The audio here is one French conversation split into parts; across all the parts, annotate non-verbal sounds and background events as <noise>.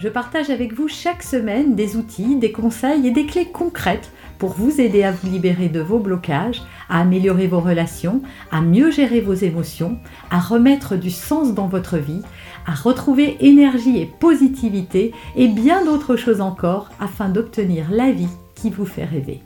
Je partage avec vous chaque semaine des outils, des conseils et des clés concrètes pour vous aider à vous libérer de vos blocages, à améliorer vos relations, à mieux gérer vos émotions, à remettre du sens dans votre vie, à retrouver énergie et positivité et bien d'autres choses encore afin d'obtenir la vie qui vous fait rêver.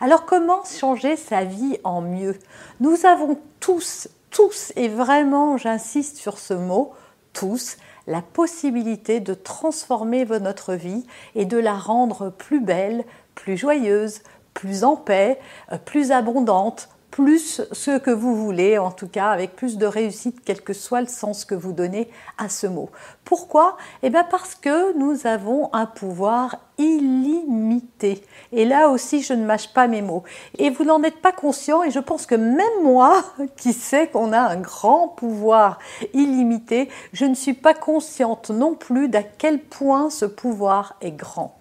Alors comment changer sa vie en mieux? Nous avons tous, tous, et vraiment j'insiste sur ce mot, tous, la possibilité de transformer notre vie et de la rendre plus belle, plus joyeuse, plus en paix, euh, plus abondante, plus ce que vous voulez, en tout cas avec plus de réussite, quel que soit le sens que vous donnez à ce mot. Pourquoi? Eh bien parce que nous avons un pouvoir illimité. Et là aussi, je ne mâche pas mes mots. Et vous n'en êtes pas conscient, et je pense que même moi, <laughs> qui sais qu'on a un grand pouvoir illimité, je ne suis pas consciente non plus d'à quel point ce pouvoir est grand.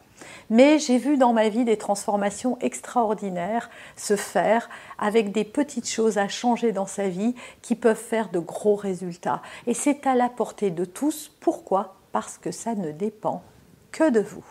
Mais j'ai vu dans ma vie des transformations extraordinaires se faire avec des petites choses à changer dans sa vie qui peuvent faire de gros résultats. Et c'est à la portée de tous. Pourquoi? Parce que ça ne dépend que de vous.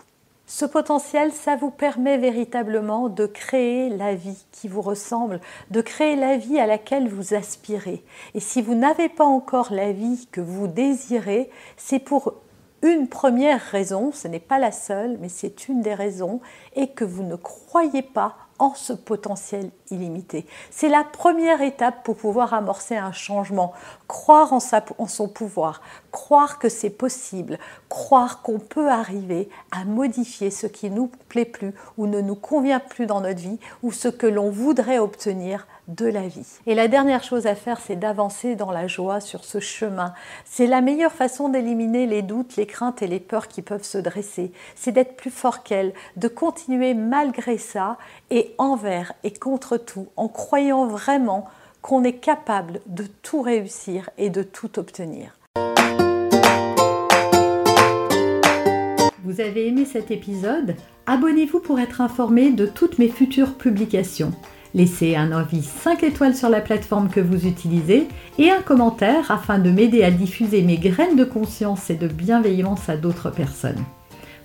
Ce potentiel, ça vous permet véritablement de créer la vie qui vous ressemble, de créer la vie à laquelle vous aspirez. Et si vous n'avez pas encore la vie que vous désirez, c'est pour une première raison, ce n'est pas la seule, mais c'est une des raisons, et que vous ne croyez pas en ce potentiel illimité. C'est la première étape pour pouvoir amorcer un changement. Croire en, en son pouvoir, croire que c'est possible, croire qu'on peut arriver à modifier ce qui nous plaît plus ou ne nous convient plus dans notre vie ou ce que l'on voudrait obtenir de la vie. Et la dernière chose à faire, c'est d'avancer dans la joie sur ce chemin. C'est la meilleure façon d'éliminer les doutes, les craintes et les peurs qui peuvent se dresser. C'est d'être plus fort qu'elles, de continuer malgré ça et envers et contre tout, en croyant vraiment qu'on est capable de tout réussir et de tout obtenir. Vous avez aimé cet épisode? Abonnez-vous pour être informé de toutes mes futures publications. Laissez un avis 5 étoiles sur la plateforme que vous utilisez et un commentaire afin de m'aider à diffuser mes graines de conscience et de bienveillance à d'autres personnes.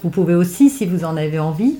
Vous pouvez aussi, si vous en avez envie,